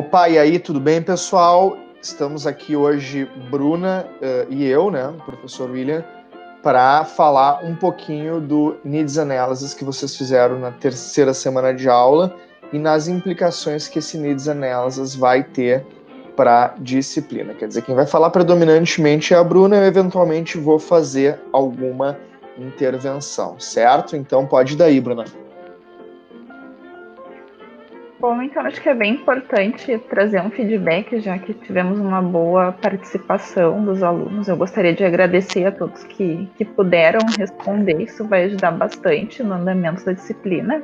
Opa, e aí, tudo bem, pessoal? Estamos aqui hoje, Bruna uh, e eu, né, professor William, para falar um pouquinho do Needs Analysis que vocês fizeram na terceira semana de aula e nas implicações que esse Needs Analysis vai ter para disciplina. Quer dizer, quem vai falar predominantemente é a Bruna, eu eventualmente vou fazer alguma intervenção, certo? Então pode ir daí, Bruna. Bom, então acho que é bem importante trazer um feedback, já que tivemos uma boa participação dos alunos. Eu gostaria de agradecer a todos que, que puderam responder, isso vai ajudar bastante no andamento da disciplina.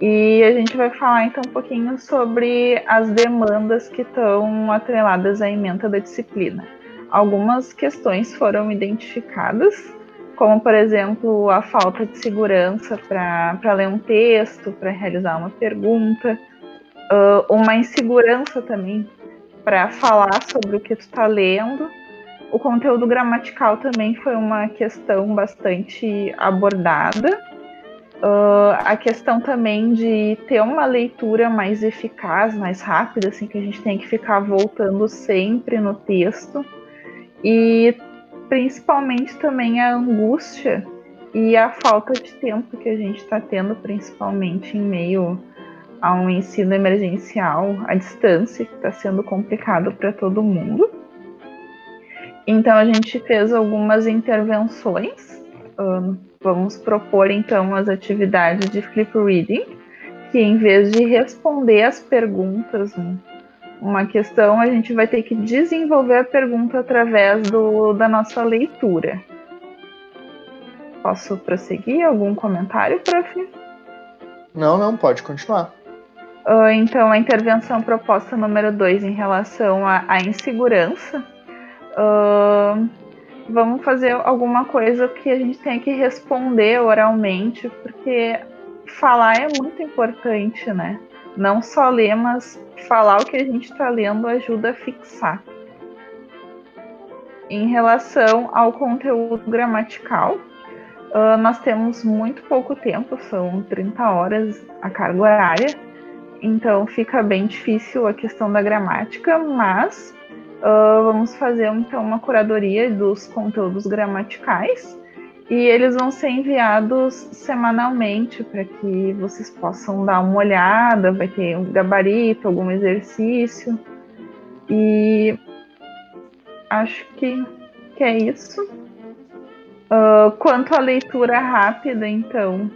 E a gente vai falar então um pouquinho sobre as demandas que estão atreladas à emenda da disciplina. Algumas questões foram identificadas, como por exemplo a falta de segurança para ler um texto, para realizar uma pergunta, uh, uma insegurança também para falar sobre o que tu está lendo. O conteúdo gramatical também foi uma questão bastante abordada Uh, a questão também de ter uma leitura mais eficaz, mais rápida, assim, que a gente tem que ficar voltando sempre no texto. E principalmente também a angústia e a falta de tempo que a gente está tendo, principalmente em meio a um ensino emergencial à distância, que está sendo complicado para todo mundo. Então a gente fez algumas intervenções. Vamos propor então as atividades de flip reading, que em vez de responder as perguntas, uma questão, a gente vai ter que desenvolver a pergunta através do, da nossa leitura. Posso prosseguir? Algum comentário, prof? Não, não, pode continuar. Uh, então, a intervenção proposta número 2 em relação à insegurança. Uh, vamos fazer alguma coisa que a gente tenha que responder oralmente, porque falar é muito importante, né? Não só ler, mas falar o que a gente está lendo ajuda a fixar. Em relação ao conteúdo gramatical, uh, nós temos muito pouco tempo, são 30 horas a carga horária, então fica bem difícil a questão da gramática, mas Uh, vamos fazer então uma curadoria dos conteúdos gramaticais e eles vão ser enviados semanalmente para que vocês possam dar uma olhada, vai ter um gabarito, algum exercício e acho que, que é isso. Uh, quanto à leitura rápida, então,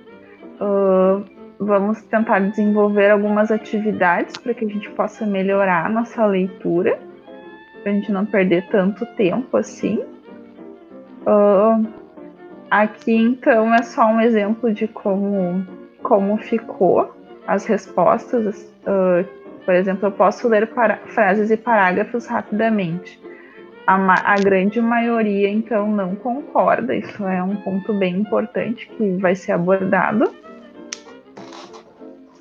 uh, vamos tentar desenvolver algumas atividades para que a gente possa melhorar a nossa leitura pra gente não perder tanto tempo assim. Uh, aqui então é só um exemplo de como, como ficou as respostas. Uh, por exemplo, eu posso ler frases e parágrafos rapidamente. A, a, grande maioria, então, não concorda. Isso é um ponto bem importante que vai ser abordado.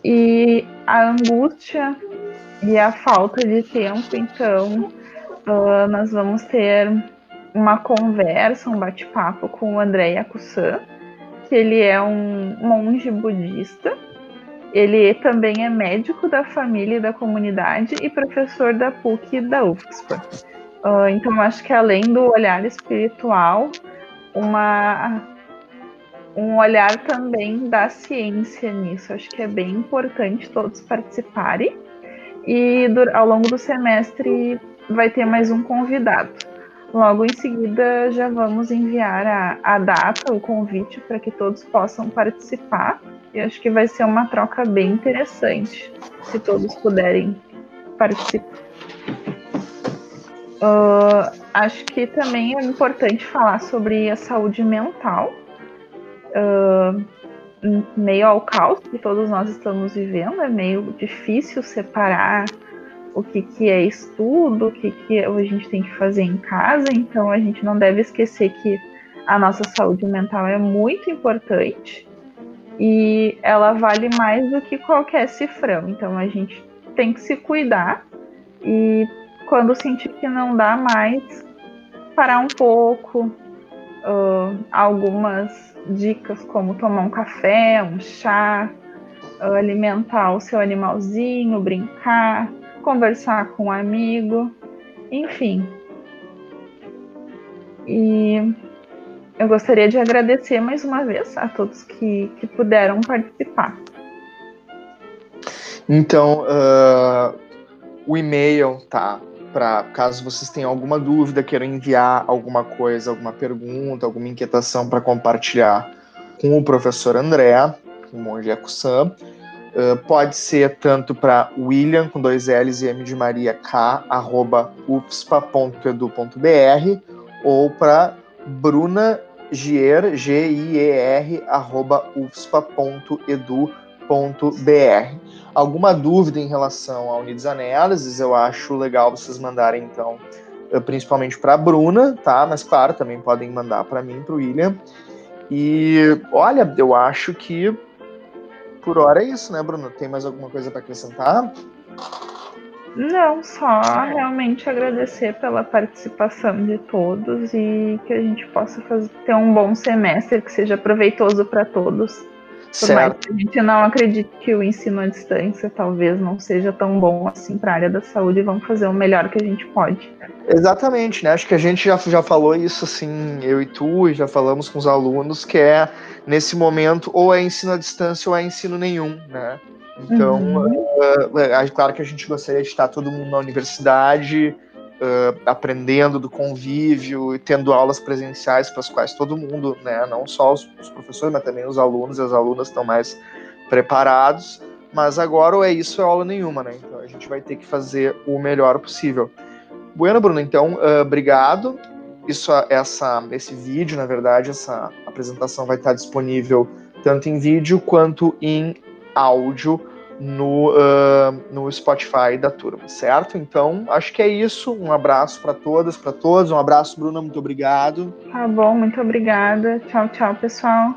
E a angústia e a falta de tempo, então, uh, nós vamos ter uma conversa, um bate-papo com o André Yakusan, que ele é um monge budista. Ele também é médico da família e da comunidade e professor da PUC e da UFSPA. Uh, então, acho que além do olhar espiritual, uma, um olhar também da ciência nisso. Acho que é bem importante todos participarem. E ao longo do semestre vai ter mais um convidado. Logo em seguida, já vamos enviar a, a data, o convite, para que todos possam participar. E acho que vai ser uma troca bem interessante, se todos puderem participar. Uh, acho que também é importante falar sobre a saúde mental, uh, meio ao caos que todos nós estamos vivendo, é meio difícil separar o que, que é estudo, o que, que a gente tem que fazer em casa, então a gente não deve esquecer que a nossa saúde mental é muito importante e ela vale mais do que qualquer cifrão. Então a gente tem que se cuidar e quando sentir que não dá mais, parar um pouco. Uh, algumas dicas como tomar um café, um chá, alimentar o seu animalzinho, brincar, conversar com um amigo, enfim. E eu gostaria de agradecer mais uma vez a todos que, que puderam participar. Então, uh, o e-mail, tá? Para caso vocês tenham alguma dúvida, queiram enviar alguma coisa, alguma pergunta, alguma inquietação para compartilhar com o professor André, o monge Ekusam, uh, pode ser tanto para William, com dois L's e M de Maria, K, arroba ufspa.edu.br, ou para Bruna Gier, G-I-E-R, arroba ufspa.edu.br br. Alguma dúvida em relação ao Unidos Análises, eu acho legal vocês mandarem, então, eh, principalmente para Bruna, tá? Mas, claro, também podem mandar para mim, para o William. E, olha, eu acho que por hora é isso, né, Bruna? Tem mais alguma coisa para acrescentar? Não, só realmente agradecer pela participação de todos e que a gente possa fazer, ter um bom semestre que seja proveitoso para todos. Por certo. mais que a gente não acredite que o ensino à distância talvez não seja tão bom assim para a área da saúde, vamos fazer o melhor que a gente pode. Exatamente, né? Acho que a gente já, já falou isso, assim, eu e tu, e já falamos com os alunos, que é, nesse momento, ou é ensino à distância ou é ensino nenhum, né? Então, uhum. uh, é, claro que a gente gostaria de estar todo mundo na universidade, uh, aprendendo do convívio e tendo aulas presenciais para as quais todo mundo, né, não só os, os, professores, mas também os alunos e as alunas estão mais preparados. Mas agora ou é isso ou é aula nenhuma, né? Então a gente vai ter que fazer o melhor possível. Bueno, Bruno, então, uh, obrigado. Isso, essa, esse vídeo, na verdade, essa apresentação vai estar disponível tanto em vídeo quanto em áudio no, uh, no Spotify da turma, certo? Então, acho que é isso. Um abraço para todas, para todos. Um abraço, Bruna, muito obrigado. Tá bom, muito obrigada. Tchau, tchau, pessoal.